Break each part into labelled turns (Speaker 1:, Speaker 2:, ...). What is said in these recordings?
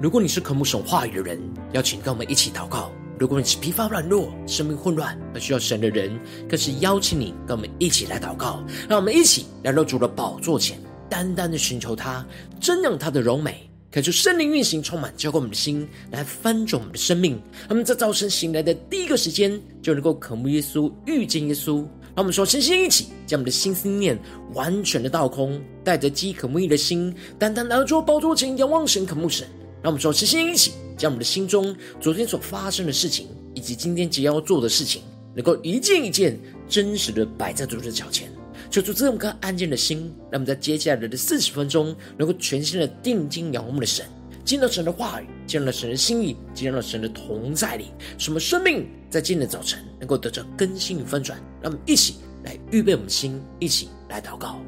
Speaker 1: 如果你是渴慕神话语的人，邀请跟我们一起祷告；如果你是疲乏软弱、生命混乱而需要神的人，更是邀请你跟我们一起来祷告。让我们一起来到主的宝座前，单单的寻求他，瞻仰他的荣美。可就圣灵运行，充满浇灌我们的心，来翻转我们的生命。他们在早晨醒来的第一个时间，就能够渴慕耶稣，遇见耶稣。让我们说，身心一起，将我们的心思念完全的倒空，带着饥渴慕义的心，单单来到主宝座前，仰望神，渴慕神。让我们说，身心一起，将我们的心中昨天所发生的事情，以及今天即将要做的事情，能够一件一件真实的摆在主的脚前。求主赐我们安静的心，让我们在接下来的四十分钟，能够全心的定睛仰望我们的神，见到神的话语，见到神的心意，见到神的同在里，使我们生命在今天的早晨能够得着更新与翻转。让我们一起来预备我们的心，一起来祷告。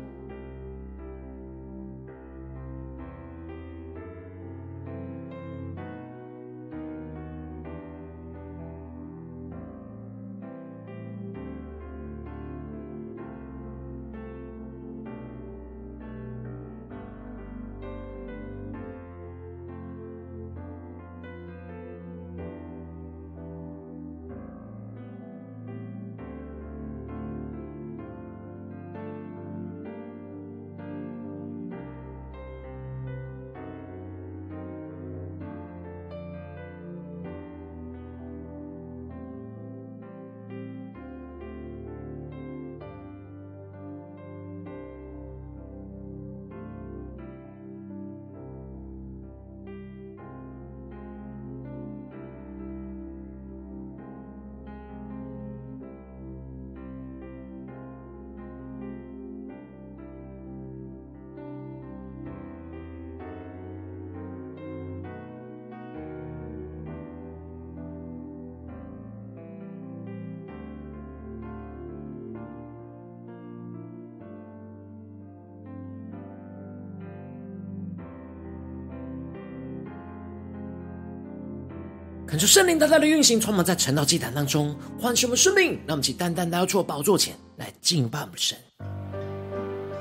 Speaker 1: 恳求圣灵大大的运行，充满在晨祷祭坛当中，唤醒我们生命。让我们起单单来到主的宝座前来敬拜我们的神。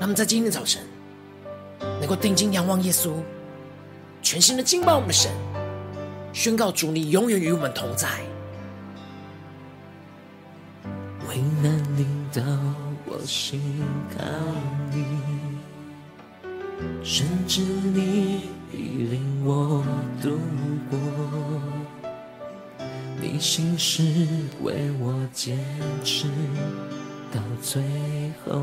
Speaker 1: 让我们在今天早晨能够定睛仰望耶稣，全心的敬拜我们的神，宣告主你永远与我们同在。
Speaker 2: 危难临到我心靠你，甚至你已领我度过。你心事为我坚持到最后，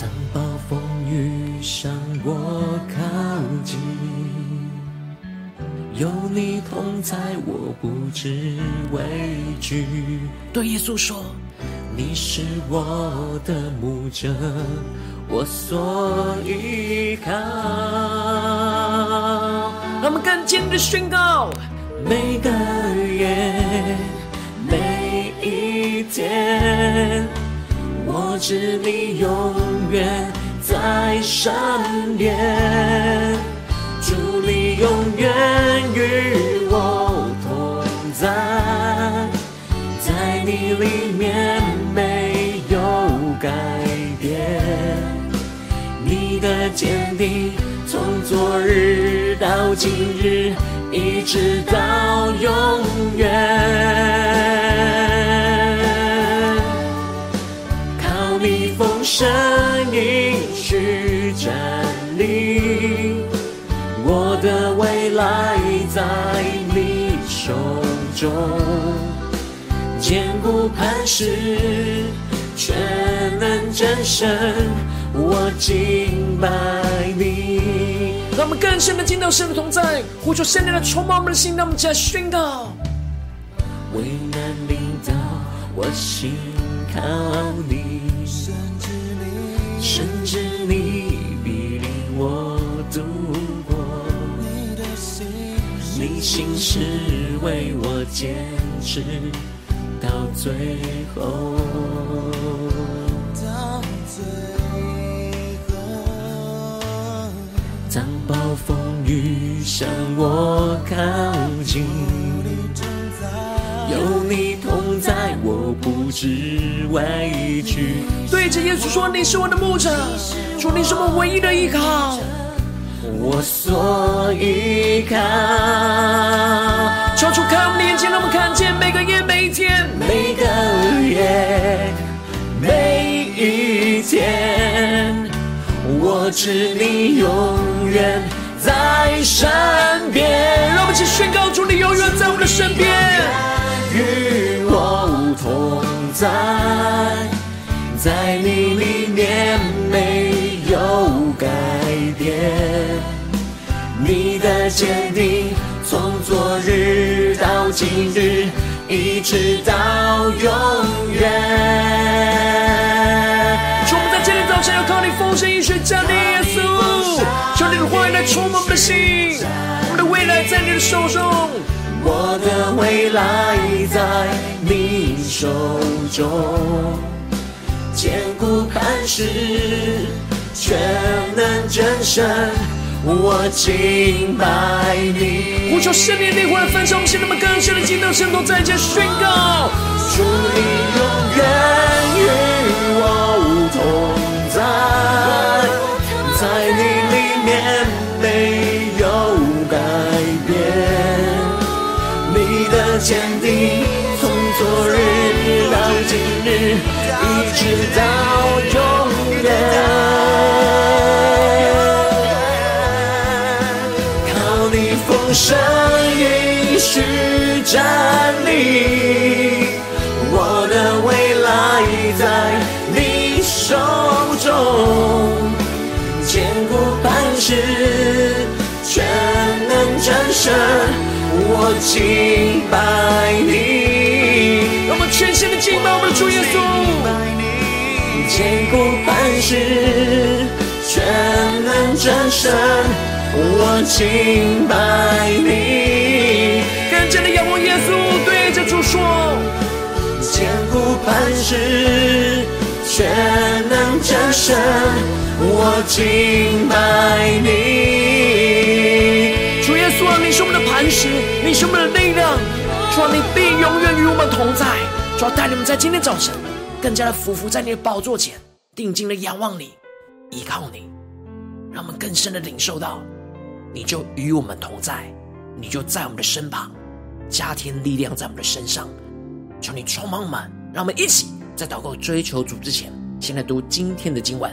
Speaker 2: 当暴风雨向我靠近，有你同在，我不知畏惧。
Speaker 1: 对耶稣说：“
Speaker 2: 你是我的牧者。”我所依靠，
Speaker 1: 让我们更坚的宣告：
Speaker 2: 每个夜，每一天，我知你永远在身边，祝你永远与我同在，在你里面。的坚定，从昨日到今日，一直到永远。靠你丰盛应许站立，我的未来在你手中，坚固磐石，全能战胜。我敬拜你，
Speaker 1: 让我们更深的听到神的同在，呼求圣灵的充满我们的心，让我们起来宣告。
Speaker 2: 为难临到，我心靠你，甚至你，甚至你必领我度过。你的心，你心是为我坚持到最后，到最当暴风雨向我靠近，有你同在，我不知畏惧。
Speaker 1: 对着耶稣说：“你是我的牧者，主，你是我唯一的依靠，
Speaker 2: 我所依靠。”
Speaker 1: 求主开我们的眼睛，让我们看见每个夜、每一天、
Speaker 2: 每个夜、每一天，知你永远在身边。
Speaker 1: 让我们一起宣告：主，你永远在我们的身边，
Speaker 2: 与我同在，在你里面没有改变，你的坚定。从昨日到今日，一直到永
Speaker 1: 远。盛应许降临，耶稣，求你的话语来充满我们的心，我们的未来在你的手中，
Speaker 2: 我的未来在你手中，坚固磐石，全能真神。我敬拜你，
Speaker 1: 呼求圣灵的灵魂焚烧，我们现在们更深的敬拜，圣徒再一次宣告：
Speaker 2: 主你永远与我同，在一直到永远。靠你风声音是站立，我的未来在你手中，坚固磐石，全能战胜，我敬拜你。固磐石，全能真神。我敬拜你，
Speaker 1: 更加的仰望耶稣，对着主说：
Speaker 2: 坚固磐石，全能战胜。我敬拜你，
Speaker 1: 主耶稣啊，你是我们的磐石，你是我们的力量，主啊，你必永远与我们同在。主啊，带领我们在今天早晨，更加的俯伏在你的宝座前，定睛的仰望你，依靠你，让我们更深的领受到。你就与我们同在，你就在我们的身旁，加添力量在我们的身上。求你充满我们，让我们一起在祷告追求主之前，先来读今天的经文。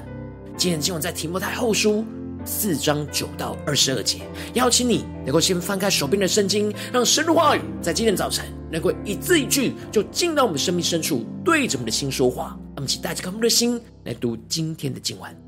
Speaker 1: 今天的经文在提摩太后书四章九到二十二节。邀请你能够先翻开手边的圣经，让神的话语在今天早晨能够一字一句就进到我们的生命深处，对着我们的心说话。让我们一起带着渴慕的心来读今天的经文。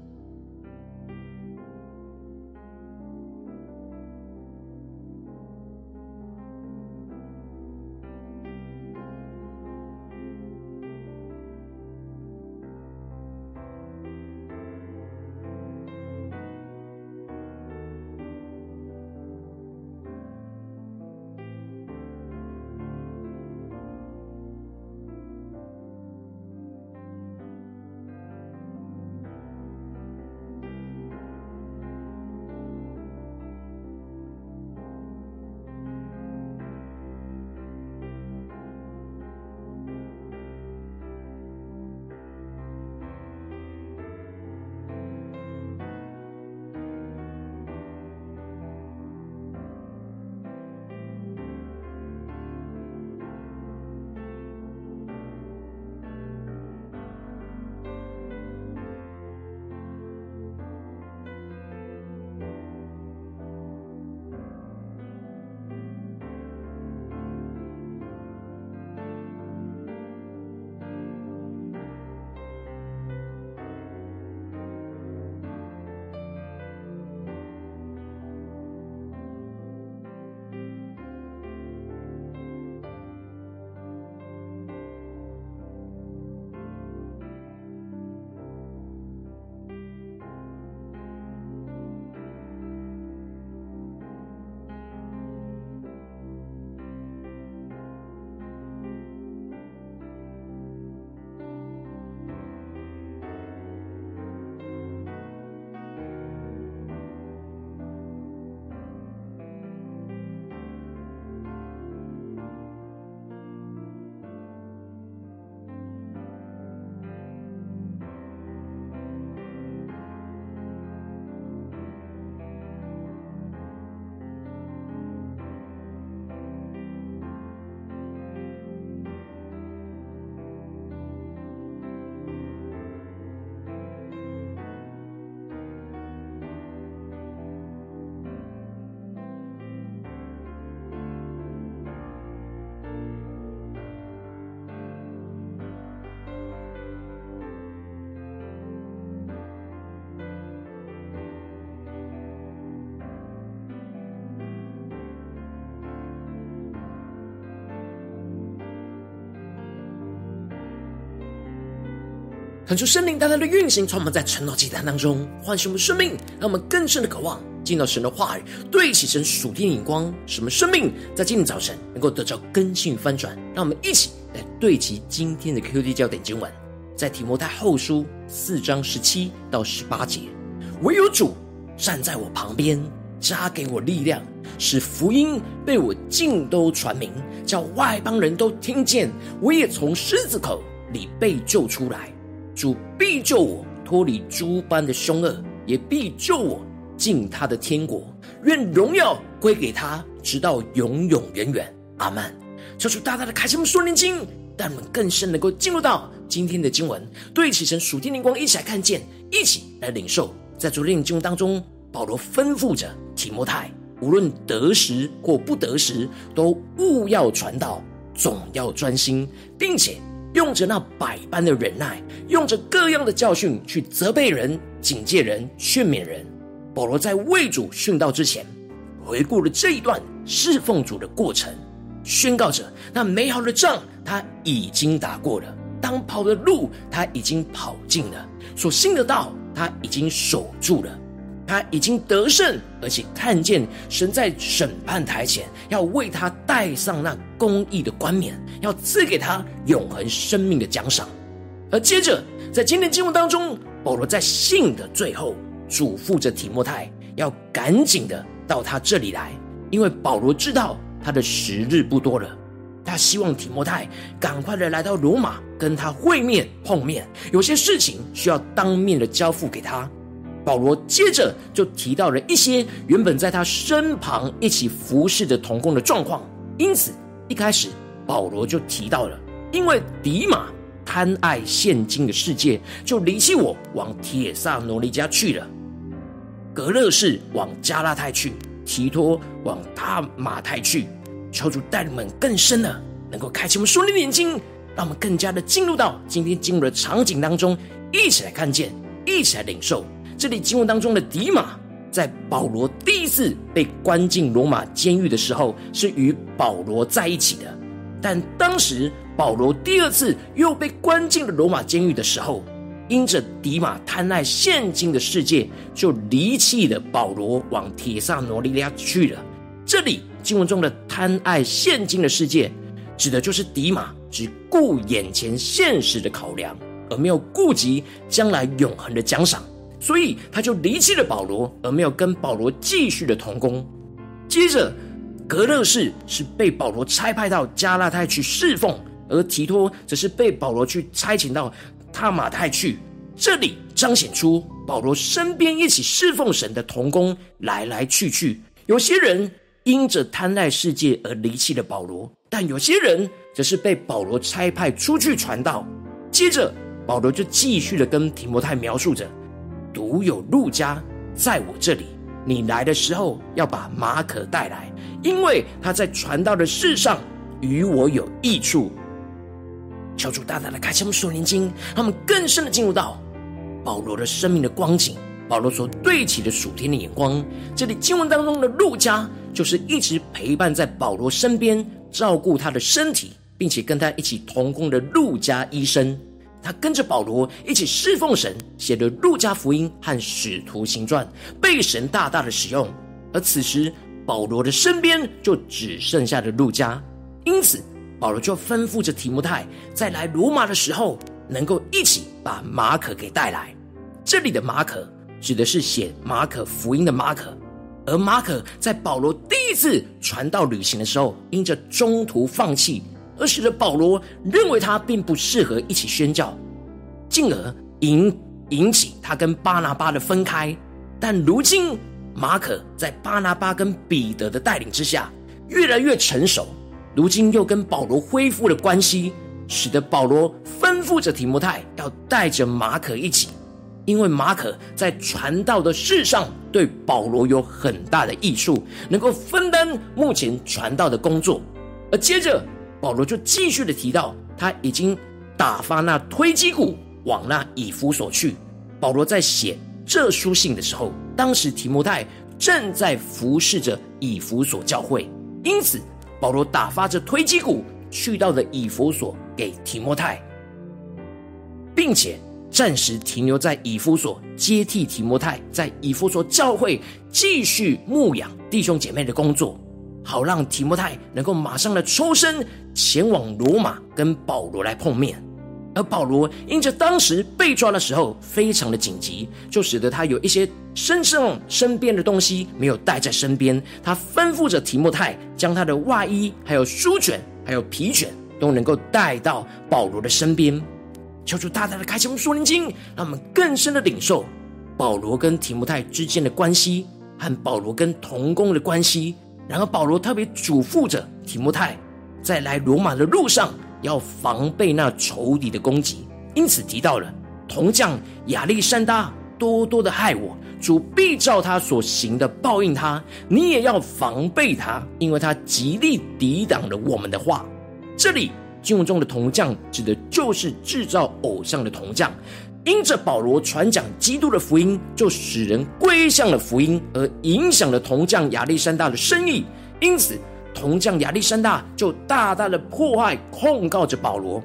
Speaker 1: 恳求圣灵大大的运行，充满在晨祷祭坛当中，唤醒我们生命，让我们更深的渴望进到神的话语，对齐神属天的眼光，使我们生命在今天早晨能够得到更新与翻转。让我们一起来对齐今天的 QD 焦点经文，在提摩太后书四章十七到十八节，唯有主站在我旁边，加给我力量，使福音被我尽都传明，叫外邦人都听见，我也从狮子口里被救出来。主必救我脱离诸般的凶恶，也必救我进他的天国。愿荣耀归给他，直到永永远远。阿门。求主大大的开启我们属灵经，让我们更深能够进入到今天的经文，对齐神属天灵光，一起来看见，一起来领受。在主令经文当中，保罗吩咐着提摩太，无论得时或不得时，都务要传道，总要专心，并且。用着那百般的忍耐，用着各样的教训去责备人、警戒人、劝勉人。保罗在为主殉道之前，回顾了这一段侍奉主的过程，宣告着那美好的仗他已经打过了，当跑的路他已经跑尽了，所信的道他已经守住了。他已经得胜，而且看见神在审判台前要为他戴上那公义的冠冕，要赐给他永恒生命的奖赏。而接着，在今天经文当中，保罗在信的最后嘱咐着提摩太，要赶紧的到他这里来，因为保罗知道他的时日不多了。他希望提摩太赶快的来到罗马跟他会面碰面，有些事情需要当面的交付给他。保罗接着就提到了一些原本在他身旁一起服侍的同工的状况，因此一开始保罗就提到了，因为迪马贪爱现今的世界，就离弃我，往帖撒罗尼迦去了；格勒士往加拉太去，提托往大马太去。求主带领们更深的，能够开启我们属灵的眼睛，让我们更加的进入到今天进入的场景当中，一起来看见，一起来领受。这里经文当中的迪马，在保罗第一次被关进罗马监狱的时候，是与保罗在一起的；但当时保罗第二次又被关进了罗马监狱的时候，因着迪马贪爱现今的世界，就离弃了保罗，往帖撒罗尼迦去了。这里经文中的贪爱现今的世界，指的就是迪马只顾眼前现实的考量，而没有顾及将来永恒的奖赏。所以他就离弃了保罗，而没有跟保罗继续的同工。接着，格勒士是被保罗差派到加拉太去侍奉，而提托则是被保罗去差遣到他马太去。这里彰显出保罗身边一起侍奉神的同工来来去去。有些人因着贪爱世界而离弃了保罗，但有些人则是被保罗差派出去传道。接着，保罗就继续的跟提摩太描述着。独有路加在我这里，你来的时候要把马可带来，因为他在传道的事上与我有益处。求主大大的开启我们属灵经，让我们更深的进入到保罗的生命的光景，保罗所对齐的属天的眼光。这里经文当中的路加，就是一直陪伴在保罗身边，照顾他的身体，并且跟他一起同工的路加医生。他跟着保罗一起侍奉神，写的《路加福音》和《使徒行传》，被神大大的使用。而此时，保罗的身边就只剩下了路加，因此保罗就吩咐着提摩太，在来罗马的时候，能够一起把马可给带来。这里的马可指的是写马可福音的马可，而马可在保罗第一次传道旅行的时候，因着中途放弃。而使得保罗认为他并不适合一起宣教，进而引引起他跟巴拿巴的分开。但如今马可在巴拿巴跟彼得的带领之下越来越成熟，如今又跟保罗恢复了关系，使得保罗吩咐着提摩太要带着马可一起，因为马可在传道的事上对保罗有很大的益处，能够分担目前传道的工作。而接着。保罗就继续的提到，他已经打发那推基古往那以弗所去。保罗在写这书信的时候，当时提摩太正在服侍着以弗所教会，因此保罗打发着推基古去到了以弗所给提摩太，并且暂时停留在以弗所，接替提摩太在以弗所教会继续牧养弟兄姐妹的工作，好让提摩太能够马上的抽身前往罗马跟保罗来碰面。而保罗因着当时被抓的时候非常的紧急，就使得他有一些身上身边的东西没有带在身边。他吩咐着提摩太将他的外衣、还有书卷、还有皮卷都能够带到保罗的身边。求主大大的开启我们属灵经，让我们更深的领受保罗跟提摩太之间的关系和保罗跟童工的关系。然后保罗特别嘱咐着提摩太，在来罗马的路上要防备那仇敌的攻击。因此提到了铜匠亚历山大多多的害我，主必照他所行的报应他。你也要防备他，因为他极力抵挡了我们的话。这里。经文中的铜匠指的就是制造偶像的铜匠，因着保罗传讲基督的福音，就使人归向了福音，而影响了铜匠亚历山大的生意。因此，铜匠亚历山大就大大的破坏控告着保罗，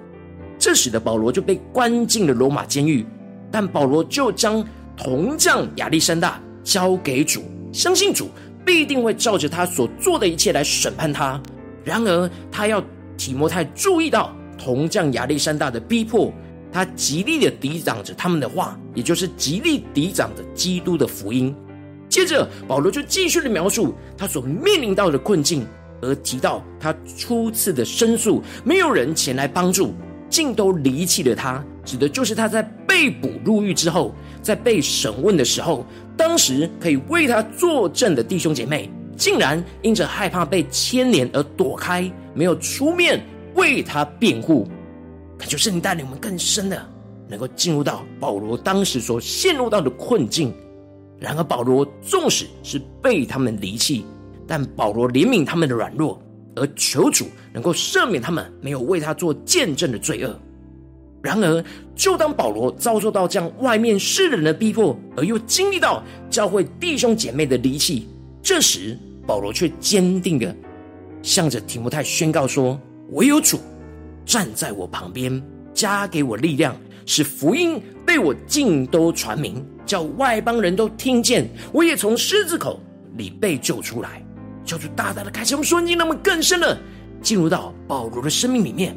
Speaker 1: 这使得保罗就被关进了罗马监狱。但保罗就将铜匠亚历山大交给主，相信主必定会照着他所做的一切来审判他。然而，他要。提摩太注意到铜匠亚历山大的逼迫，他极力的抵挡着他们的话，也就是极力抵挡着基督的福音。接着，保罗就继续的描述他所面临到的困境，而提到他初次的申诉，没有人前来帮助，竟都离弃了他。指的就是他在被捕入狱之后，在被审问的时候，当时可以为他作证的弟兄姐妹。竟然因着害怕被牵连而躲开，没有出面为他辩护。感谢圣灵带领我们更深的能够进入到保罗当时所陷入到的困境。然而保罗纵使是被他们离弃，但保罗怜悯他们的软弱，而求主能够赦免他们没有为他做见证的罪恶。然而，就当保罗遭受到这样外面世人的逼迫，而又经历到教会弟兄姐妹的离弃。这时，保罗却坚定的向着提摩太宣告说：“唯有主站在我旁边，加给我力量，使福音被我尽都传明，叫外邦人都听见。我也从狮子口里被救出来。”求主大大的开启我们顺境，那么更深的进入到保罗的生命里面，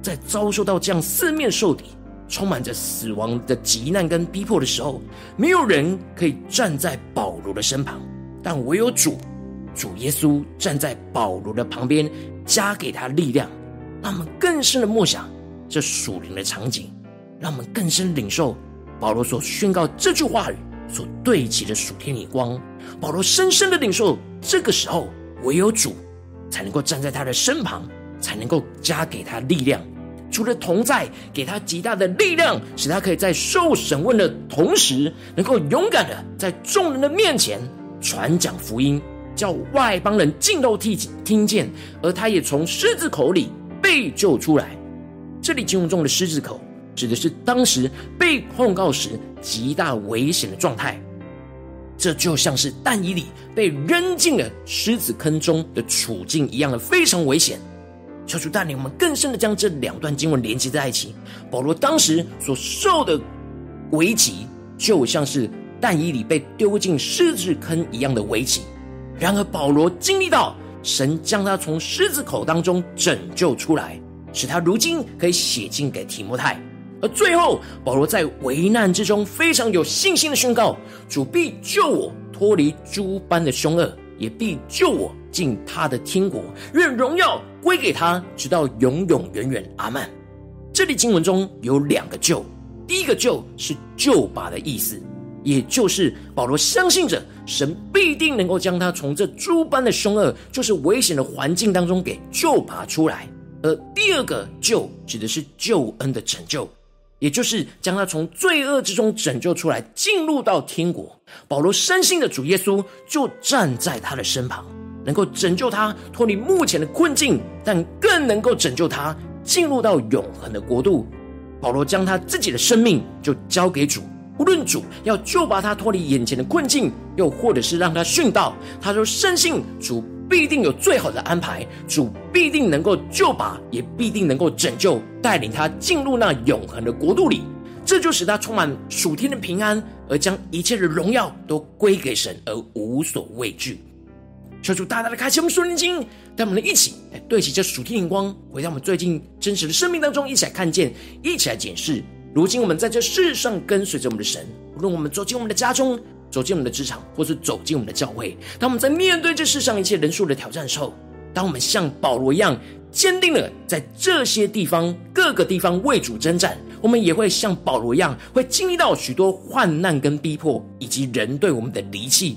Speaker 1: 在遭受到这样四面受敌、充满着死亡的急难跟逼迫的时候，没有人可以站在保罗的身旁。但唯有主，主耶稣站在保罗的旁边，加给他力量，让我们更深的默想这属灵的场景，让我们更深领受保罗所宣告这句话语所对齐的属天眼光。保罗深深的领受，这个时候唯有主才能够站在他的身旁，才能够加给他力量。除了同在，给他极大的力量，使他可以在受审问的同时，能够勇敢的在众人的面前。传讲福音，叫外邦人尽都听听见，而他也从狮子口里被救出来。这里经文中的狮子口，指的是当时被控告时极大危险的状态。这就像是但以里被扔进了狮子坑中的处境一样的非常危险。求主带领我们更深的将这两段经文连接在一起。保罗当时所受的危机，就像是。但以里被丢进狮子坑一样的危机，然而保罗经历到神将他从狮子口当中拯救出来，使他如今可以写信给提摩太。而最后，保罗在危难之中非常有信心的宣告：主必救我脱离诸般的凶恶，也必救我进他的天国。愿荣耀归给他，直到永永远远。阿门。这里经文中有两个“救”，第一个“救”是救拔的意思。也就是保罗相信着神必定能够将他从这诸般的凶恶，就是危险的环境当中给救拔出来。而第二个救指的是救恩的拯救，也就是将他从罪恶之中拯救出来，进入到天国。保罗深信的主耶稣就站在他的身旁，能够拯救他脱离目前的困境，但更能够拯救他进入到永恒的国度。保罗将他自己的生命就交给主。无论主要救拔他脱离眼前的困境，又或者是让他殉道，他都深信主必定有最好的安排，主必定能够救拔，也必定能够拯救，带领他进入那永恒的国度里。这就使他充满属天的平安，而将一切的荣耀都归给神，而无所畏惧。求主大大的开启我们属灵眼睛，带我们一起来对齐这属天灵光，回到我们最近真实的生命当中，一起来看见，一起来检视。如今我们在这世上跟随着我们的神，无论我们走进我们的家中，走进我们的职场，或是走进我们的教会，当我们在面对这世上一切人数的挑战时候，当我们像保罗一样坚定了在这些地方各个地方为主征战，我们也会像保罗一样，会经历到许多患难跟逼迫，以及人对我们的离弃。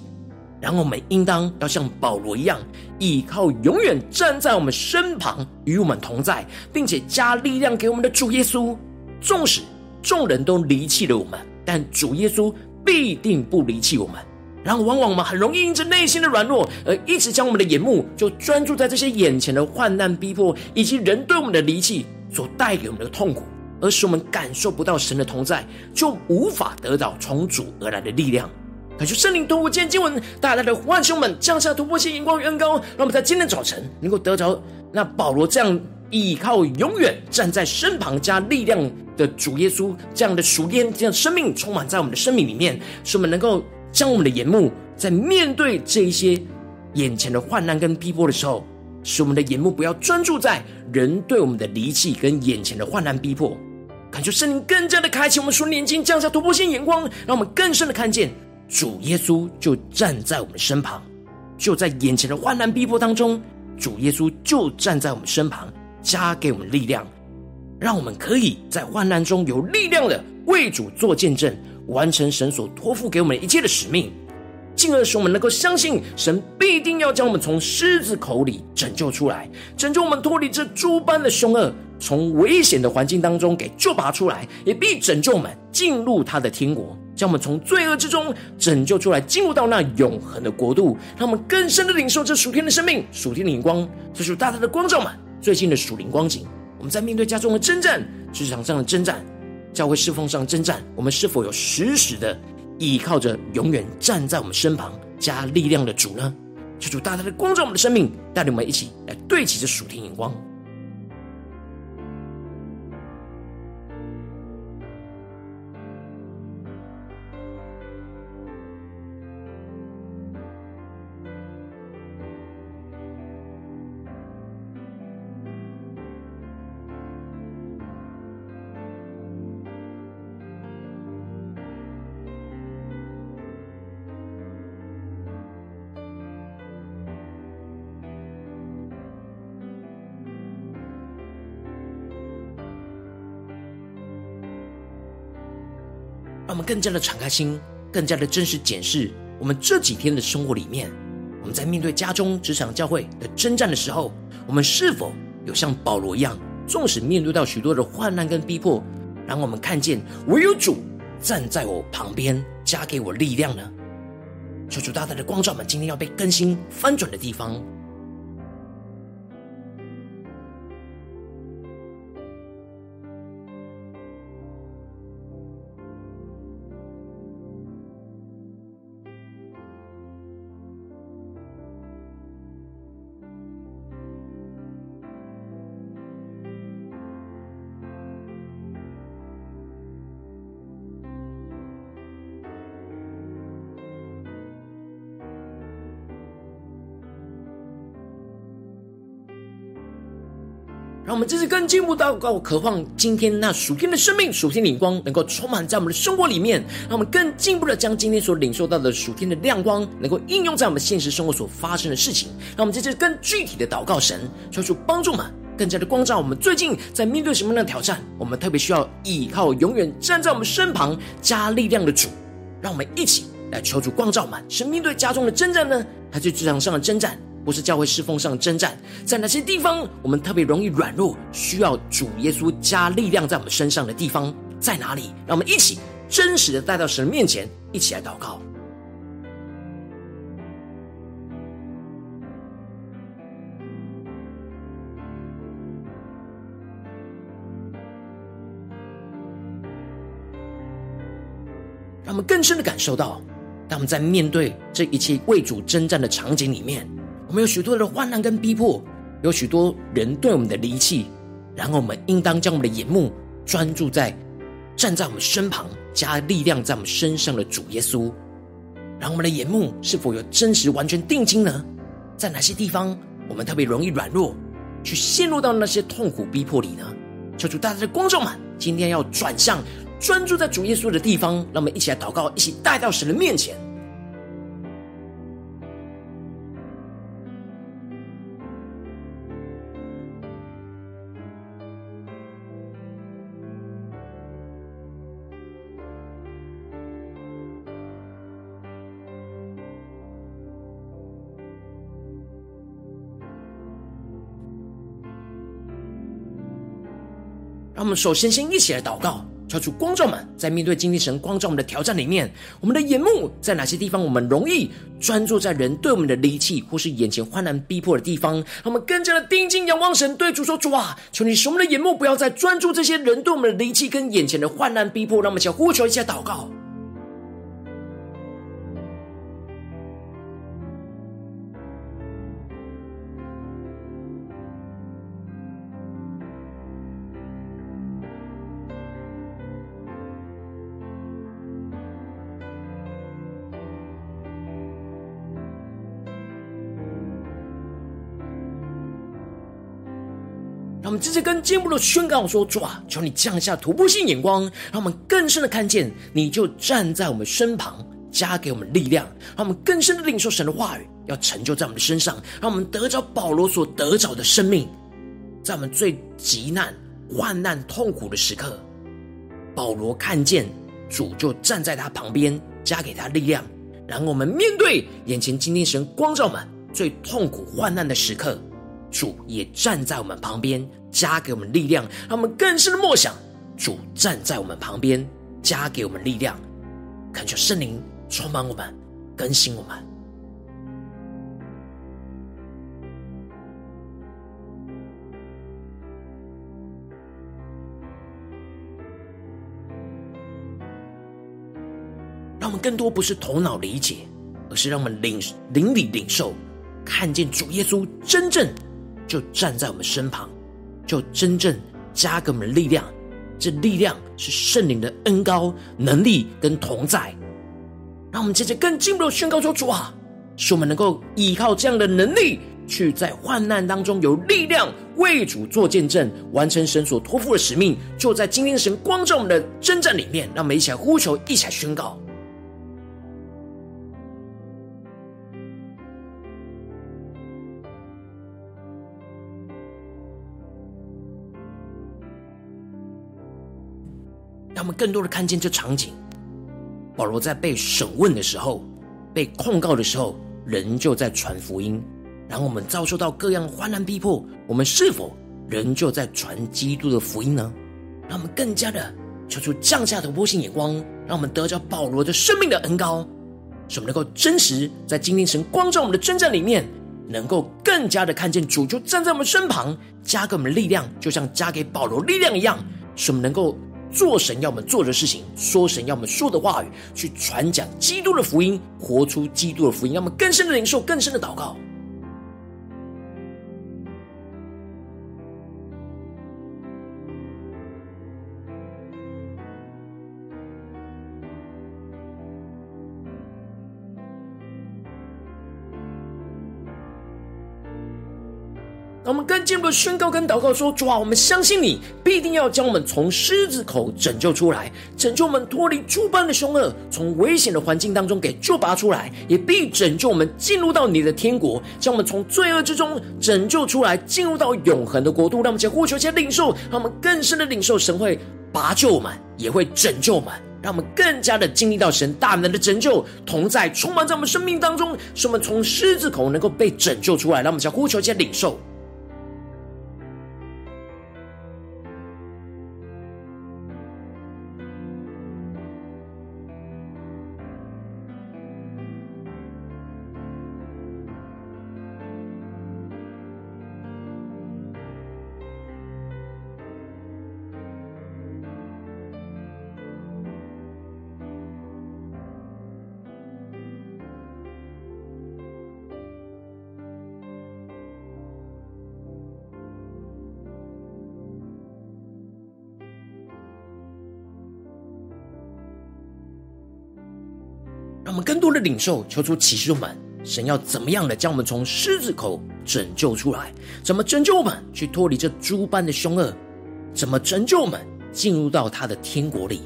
Speaker 1: 然后我们应当要像保罗一样，依靠永远站在我们身旁、与我们同在，并且加力量给我们的主耶稣。纵使众人都离弃了我们，但主耶稣必定不离弃我们。然后往往我们很容易因着内心的软弱，而一直将我们的眼目就专注在这些眼前的患难逼迫，以及人对我们的离弃所带给我们的痛苦，而使我们感受不到神的同在，就无法得到从主而来的力量。感谢圣灵透过今天经文带来的唤醒我们，降下突破性眼光与恩膏，让我们在今天早晨能够得着那保罗这样依靠永远站在身旁加力量的主耶稣这样的属天这样的生命充满在我们的生命里面，使我们能够将我们的眼目在面对这一些眼前的患难跟逼迫的时候，使我们的眼目不要专注在人对我们的离弃跟眼前的患难逼迫，感谢圣灵更加的开启我们属灵眼睛，降下突破性眼光，让我们更深的看见。主耶稣就站在我们身旁，就在眼前的患难逼迫当中，主耶稣就站在我们身旁，加给我们力量，让我们可以在患难中有力量的为主做见证，完成神所托付给我们一切的使命，进而使我们能够相信神必定要将我们从狮子口里拯救出来，拯救我们脱离这诸般的凶恶，从危险的环境当中给救拔出来，也必拯救我们进入他的天国。将我们从罪恶之中拯救出来，进入到那永恒的国度，让我们更深的领受这属天的生命、属天的灵光，这属大大的光照们。最近的属灵光景，我们在面对家中的征战、职场上的征战、教会侍奉上的征战，我们是否有时时的依靠着永远站在我们身旁加力量的主呢？求主大大的光照我们的生命，带领我们一起来对齐这属天眼光。我们更加的敞开心，更加的真实检视我们这几天的生活里面，我们在面对家中、职场、教会的征战的时候，我们是否有像保罗一样，纵使面对到许多的患难跟逼迫，让我们看见唯有主站在我旁边，加给我力量呢？求主大大的光照们，今天要被更新翻转的地方。们这次更进一步祷告，渴望今天那属天的生命、属天的光，能够充满在我们的生活里面。让我们更进一步的将今天所领受到的属天的亮光，能够应用在我们现实生活所发生的事情。让我们这次更具体的祷告神，求主帮助我们，更加的光照我们。最近在面对什么样的挑战，我们特别需要依靠永远站在我们身旁加力量的主。让我们一起来求主光照我们，是面对家中的征战呢，还是职场上的征战？不是教会侍奉上征战，在哪些地方我们特别容易软弱，需要主耶稣加力量在我们身上的地方在哪里？让我们一起真实的带到神面前，一起来祷告。让我们更深的感受到，当我们在面对这一切为主征战的场景里面。我们有许多的患难跟逼迫，有许多人对我们的离弃，然后我们应当将我们的眼目专注在站在我们身旁，加力量在我们身上的主耶稣。然后我们的眼目是否有真实完全定睛呢？在哪些地方我们特别容易软弱，去陷入到那些痛苦逼迫里呢？求主大家的观众们，今天要转向专注在主耶稣的地方，让我们一起来祷告，一起带到神的面前。让我们首先先一起来祷告，求主光照们，在面对今天神光照我们的挑战里面，我们的眼目在哪些地方，我们容易专注在人对我们的离弃，或是眼前患难逼迫的地方，让我们更加的盯紧仰望神，对主说：主啊，求你使我们的眼目不要再专注这些人对我们的离弃跟眼前的患难逼迫，让我们一起来呼求，一下祷告。我们直接跟进一步的宣告说：主啊，求你降下突破性眼光，让我们更深的看见，你就站在我们身旁，加给我们力量，让我们更深的领受神的话语，要成就在我们的身上，让我们得着保罗所得着的生命，在我们最急难、患难、痛苦的时刻，保罗看见主就站在他旁边，加给他力量，然后我们面对眼前今天神光照们最痛苦、患难的时刻。主也站在我们旁边，加给我们力量，让我们更深的默想。主站在我们旁边，加给我们力量，恳求圣灵充满我们，更新我们。让我们更多不是头脑理解，而是让我们领灵里领受，看见主耶稣真正。就站在我们身旁，就真正加给我们力量。这力量是圣灵的恩高、能力跟同在。让我们接着更进一步的宣告说：“主啊，使我们能够依靠这样的能力，去在患难当中有力量为主做见证，完成神所托付的使命。”就在今天神光照我们的征战里面，让我们一起来呼求，一起来宣告。让我们更多的看见这场景。保罗在被审问的时候，被控告的时候，仍旧在传福音。然后我们遭受到各样患难逼迫，我们是否仍旧在传基督的福音呢？让我们更加的求出降下突破性眼光，让我们得着保罗的生命的恩膏，使我们能够真实在今天神光照我们的征战里面，能够更加的看见主就站在我们身旁，加给我们力量，就像加给保罗力量一样，使我们能够。做神要我们做的事情，说神要我们说的话语，去传讲基督的福音，活出基督的福音，让我们更深的领受，更深的祷告。们更进一步的宣告跟祷告说：主啊，我们相信你必定要将我们从狮子口拯救出来，拯救我们脱离诸般的凶恶，从危险的环境当中给救拔出来，也必拯救我们进入到你的天国，将我们从罪恶之中拯救出来，进入到永恒的国度。让我们先呼求，先领受，让我们更深的领受神会拔救我们，也会拯救我们，让我们更加的经历到神大能的拯救同在，充满在我们生命当中，使我们从狮子口能够被拯救出来。让我们先呼求，先领受。我们更多的领受，求出启示我们，神要怎么样的将我们从狮子口拯救出来？怎么拯救我们去脱离这猪般的凶恶？怎么拯救我们进入到他的天国里？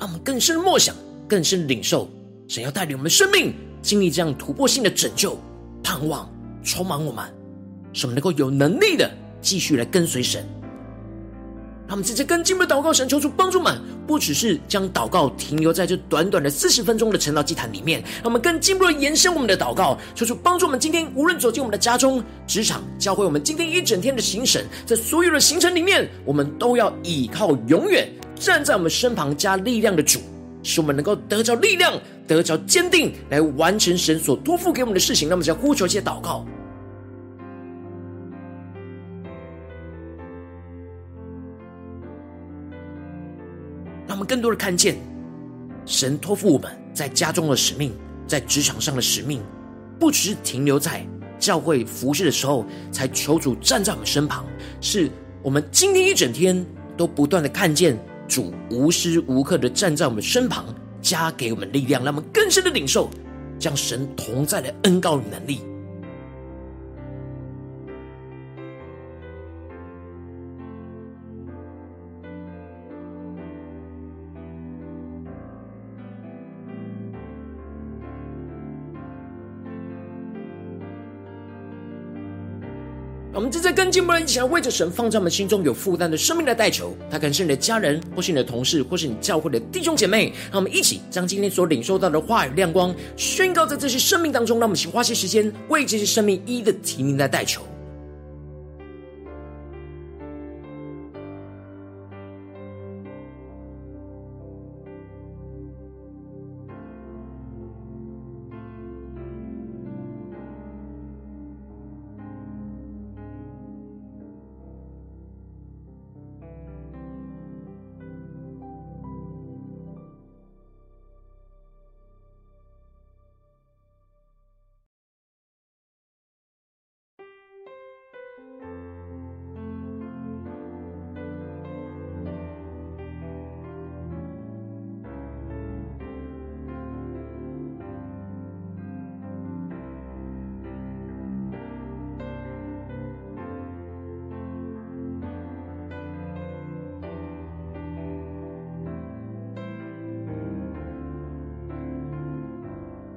Speaker 1: 让我们更深默想，更深领受，神要带领我们生命经历这样突破性的拯救、盼望，充满我们，使我们能够有能力的继续来跟随神。让我们直接跟进的祷告，神求出帮助们，不只是将祷告停留在这短短的四十分钟的晨祷祭坛里面，让我们更进一步的延伸我们的祷告，求主帮助我们。今天无论走进我们的家中、职场、教会，我们今天一整天的行程，在所有的行程里面，我们都要依靠永远站在我们身旁加力量的主，使我们能够得着力量，得着坚定，来完成神所托付给我们的事情。那么，只要呼求一些祷告。更多的看见，神托付我们在家中的使命，在职场上的使命，不只是停留在教会服侍的时候才求主站在我们身旁，是我们今天一整天都不断的看见主无时无刻的站在我们身旁，加给我们力量，让我们更深的领受，将神同在的恩膏与能力。正在跟进步人一起来为着神放在我们心中有负担的生命来代求，他可能是你的家人，或是你的同事，或是你教会的弟兄姐妹。让我们一起将今天所领受到的话语亮光宣告在这些生命当中。让我们一起花些时间为这些生命一一的提名来代求。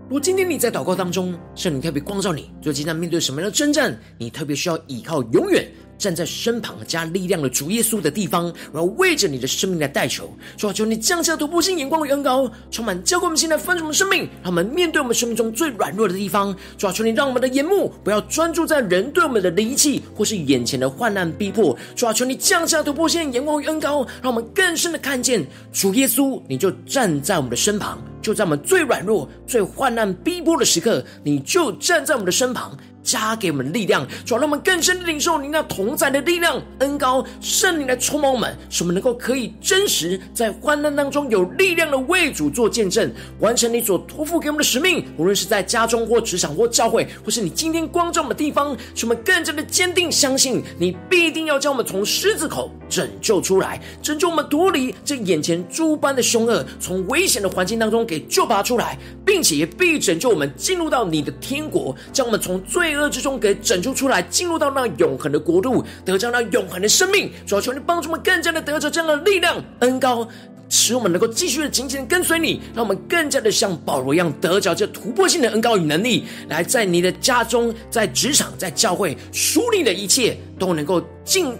Speaker 1: 如果今天你在祷告当中，圣灵特别光照你，最近在面对什么样的征战，你特别需要依靠永远站在身旁加力量的主耶稣的地方，然后为着你的生命来代求，主啊求你降下突破性眼光与恩膏，充满浇灌我们现在丰盛的生命，让我们面对我们生命中最软弱的地方，主啊求你让我们的眼目不要专注在人对我们的离弃或是眼前的患难逼迫，主啊求你降下突破性眼光与恩膏，让我们更深的看见主耶稣，你就站在我们的身旁。就在我们最软弱、最患难逼迫的时刻，你就站在我们的身旁。加给我们力量，主要让我们更深的领受你那同在的力量、恩高、圣灵来充满我们，使我们能够可以真实在患难当中有力量的为主做见证，完成你所托付给我们的使命。无论是在家中或职场或教会，或是你今天光照我们的地方，使我们更加的坚定相信，你必定要将我们从狮子口拯救出来，拯救我们脱离这眼前诸般的凶恶，从危险的环境当中给救拔出来，并且也必拯救我们进入到你的天国，将我们从罪恶。之中给拯救出来，进入到那永恒的国度，得着那永恒的生命。主要求你帮助我们更加的得着这样的力量、恩高，使我们能够继续的紧紧跟随你，让我们更加的像保罗一样，得着这突破性的恩高与能力，来在你的家中、在职场、在教会，属灵的一切都能够尽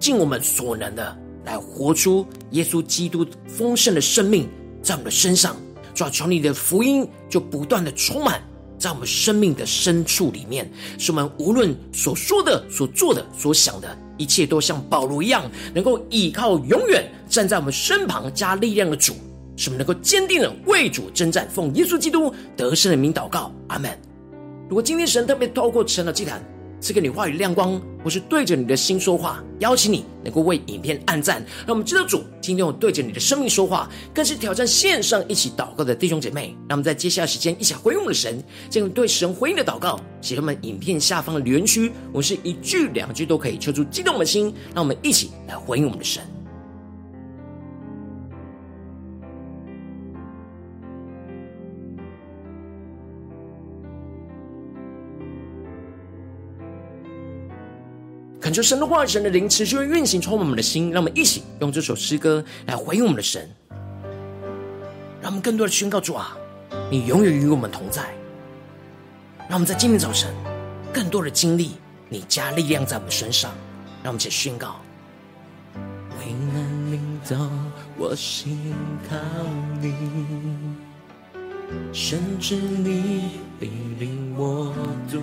Speaker 1: 尽我们所能的来活出耶稣基督丰盛的生命在我们的身上。主要求你的福音就不断的充满。在我们生命的深处里面，是我们无论所说的、所做的、所想的一切，都像保罗一样，能够依靠永远站在我们身旁加力量的主，使我们能够坚定的为主征战，奉耶稣基督得胜的名祷告，阿门。如果今天神特别透过神的祭坛，赐给你话语亮光，或是对着你的心说话，邀请你能够为影片按赞，让我们知道主今天有对着你的生命说话，更是挑战线上一起祷告的弟兄姐妹。让我们在接下来时间一起回应我们的神，将对神回应的祷告写他们影片下方的留言区，我是一句两句都可以，求出激动我们的心，让我们一起来回应我们的神。恳求神的话语、神的灵持续运行，充满我们的心。让我们一起用这首诗歌来回应我们的神，让我们更多的宣告主啊，你永远与我们同在。让我们在今天早晨更多的经历你加力量在我们身上。让我们一起宣告：
Speaker 2: 危难临到，我心靠你，甚至你引领我度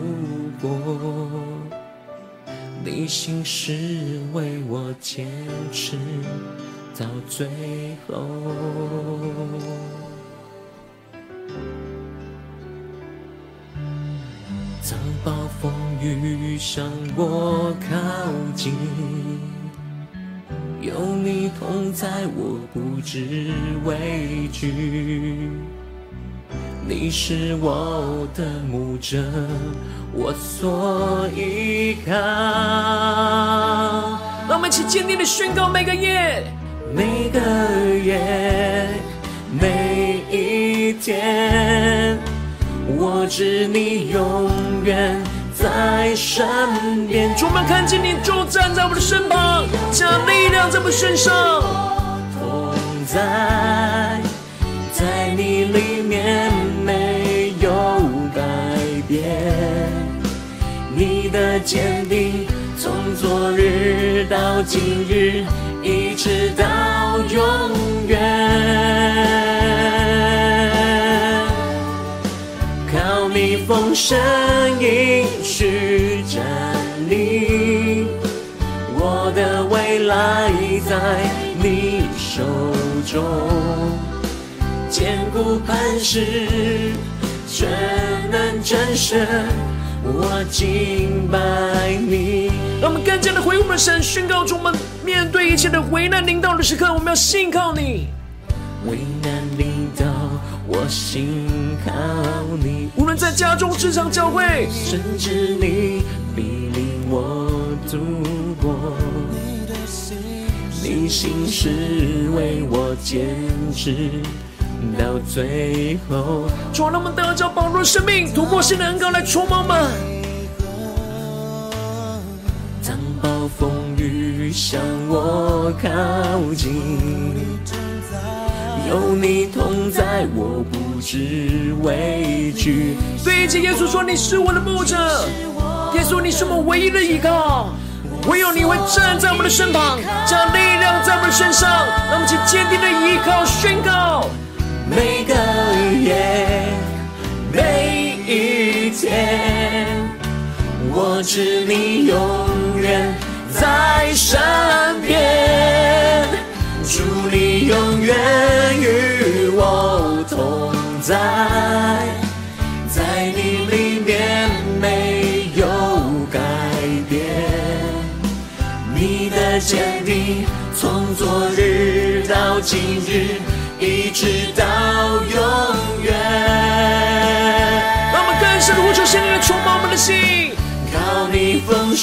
Speaker 2: 过。你心事为我坚持到最后，当暴风雨向我靠近，有你同在，我不知畏惧。你是我的牧者，我所依靠。
Speaker 1: 让我们一起坚定的宣告：每个夜，
Speaker 2: 每个夜，每一天，我知你永远在身边。
Speaker 1: 主，我们看见你就站在我的身旁，将力量在我们身上
Speaker 2: 同在，在你里面。的坚定，从昨日到今日，一直到永远。靠你丰盛应许站立，我的未来在你手中，坚固磐石，全能战胜。我敬拜你，
Speaker 1: 让我们更加的回我们的神，宣告主，我们面对一切的危难临到的时刻，我们要信靠你。
Speaker 2: 危难临到，我信靠你。
Speaker 1: 无论在家中、职场、教会，
Speaker 2: 甚至你必领我度过。你心事为我坚持。到最后，
Speaker 1: 主啊，让我们得着保罗的生命，突破性的恩膏来触摸们。
Speaker 2: 当暴风雨向我靠近，有你同在，我不知畏惧。
Speaker 1: 对着耶稣说：“你是我的牧者，耶稣，你是我唯一的依靠。唯有你会站在我们的身旁，将力量在我们的身上，让我们去坚定的依靠宣告。”
Speaker 2: 每个夜，每一天，我知你永远在身边，祝你永远与我同在，在你里面没有改变，你的坚定从昨日到今日。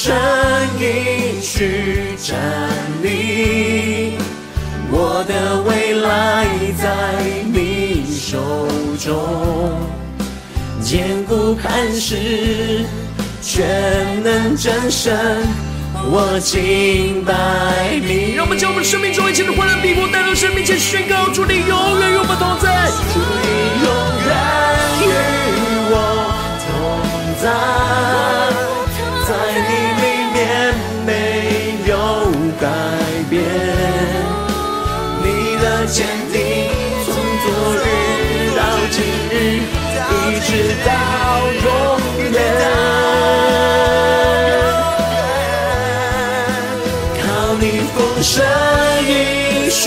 Speaker 2: 你丰盛应许站立，我的未来在你手中，坚固磐石，全能战胜。我敬拜你，
Speaker 1: 让我们将我们生命中一切的患难逼迫带到神面前宣告：主你永远与我们同在，
Speaker 2: 主你永远与我同，在直到永远。靠你丰盛应许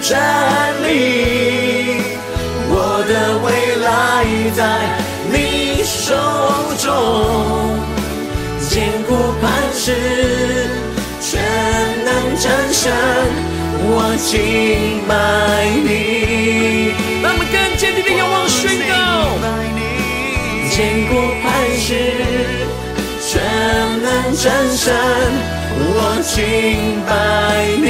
Speaker 2: 站立，我的未来在你手中，坚固磐石，全能战胜，我敬拜你。
Speaker 1: 让我们更坚定的仰望宣告，
Speaker 2: 千古磐石，全能真神，我敬拜你。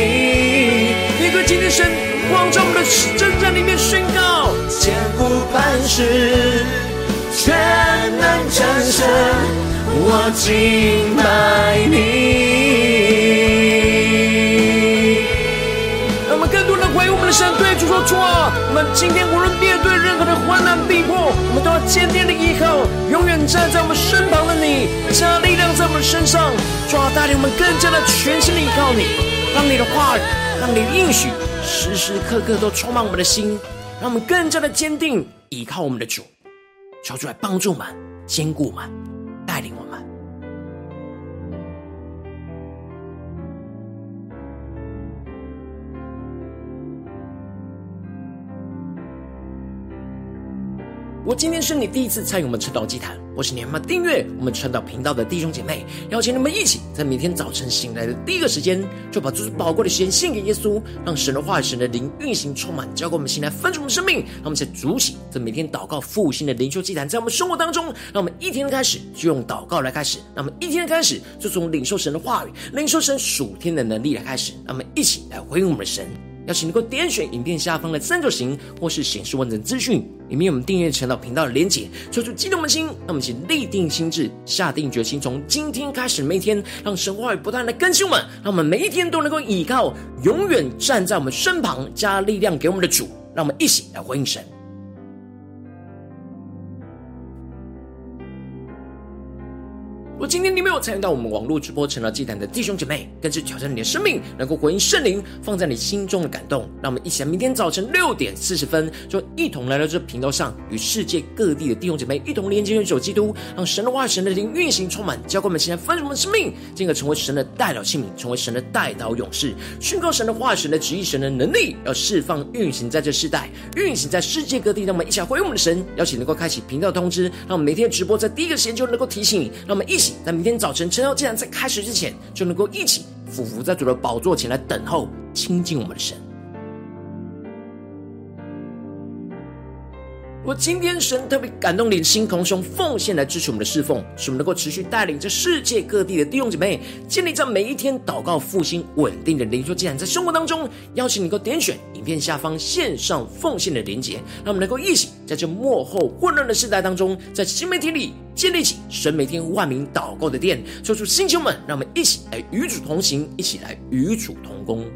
Speaker 1: 你对今天神光照我们的征战里面宣告，
Speaker 2: 千古磐石，全能真神，我敬拜你。
Speaker 1: 让我们更多人怀疑我们的神对，主说错，我们今天无论面对任何的患难病。坚定的依靠，永远站在我们身旁的你，加力量在我们身上，主啊带领我们更加的全心的依靠你，让你的话语，让你的应许，时时刻刻都充满我们的心，让我们更加的坚定依靠我们的主，求主来帮助我们，坚固我们，我今天是你第一次参与我们晨祷祭坛，或是你还没订阅我们晨祷频道的弟兄姐妹，邀请你们一起在每天早晨醒来的第一个时间，就把最宝贵的时间献给耶稣，让神的话语、神的灵运行充满，交给我们心来分盛我们生命。让我们在主起这每天祷告复兴的灵修祭坛，在我们生活当中，让我们一天的开始就用祷告来开始，让我们一天的开始就从领受神的话语、领受神属天的能力来开始，让我们一起来回应我们的神。邀请能够点选影片下方的三角形，或是显示完整资讯，里面我们订阅频道频道的连结，抽出激动的心。让我们一起立定心智，下定决心，从今天开始每一天，让神话语不断的更新我们，让我们每一天都能够依靠，永远站在我们身旁，加力量给我们的主。让我们一起来回应神。有参与到我们网络直播晨祷祭坛的弟兄姐妹，更是挑战你的生命，能够回应圣灵放在你心中的感动。让我们一起来，明天早晨六点四十分，就一同来到这频道上，与世界各地的弟兄姐妹一同连接、联手基督，让神的话、神的灵运行充满，教灌我们现在丰盛的生命，进而成为神的代祷器皿，成为神的代祷勇士，宣告神的话、神的旨意、神的能力，要释放运行在这世代，运行在世界各地。让我们一起来回应我们的神，邀请能够开启频道通知，让我们每天直播在第一个时间就能够提醒你。让我们一起。在明天早晨晨祷竟然在开始之前，就能够一起俯伏在主的宝座前来等候亲近我们的神。我今天神特别感动你的心，同时奉献来支持我们的侍奉，使我们能够持续带领着世界各地的弟兄姐妹，建立在每一天祷告复兴稳定的灵修祭坛，在生活当中，邀请你能够点选影片下方线上奉献的连结，让我们能够一起在这幕后混乱的时代当中，在新媒体里建立起神每天万名祷告的殿，说出星球们，让我们一起来与主同行，一起来与主同工。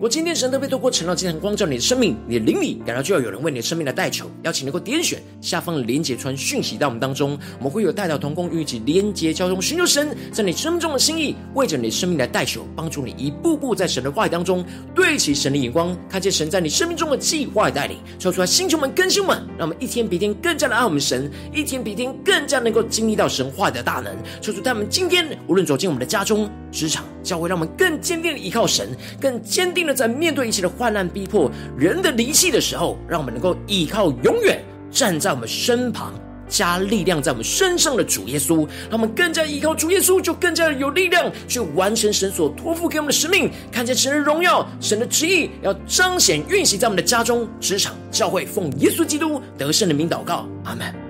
Speaker 1: 我今天神特别透过晨祷祭坛光照你的生命，你的灵里感到就要有人为你的生命来代求，邀请能够点选下方的连结传讯息到我们当中，我们会有代祷同工与你连结交通，寻求神在你生命中的心意，为着你生命来代求，帮助你一步步在神的话语当中对齐神的眼光，看见神在你生命中的计划带领，说出来星球们更新们，让我们一天比一天更加的爱我们神，一天比一天更加能够经历到神话的大能，说出他们今天无论走进我们的家中、职场、教会，让我们更坚定的依靠神，更坚定。在面对一切的患难逼迫、人的离弃的时候，让我们能够依靠永远站在我们身旁、加力量在我们身上的主耶稣。让我们更加依靠主耶稣，就更加的有力量去完成神所托付给我们的使命。看见神的荣耀、神的旨意，要彰显运行在我们的家中、职场、教会，奉耶稣基督得胜的名祷告，阿门。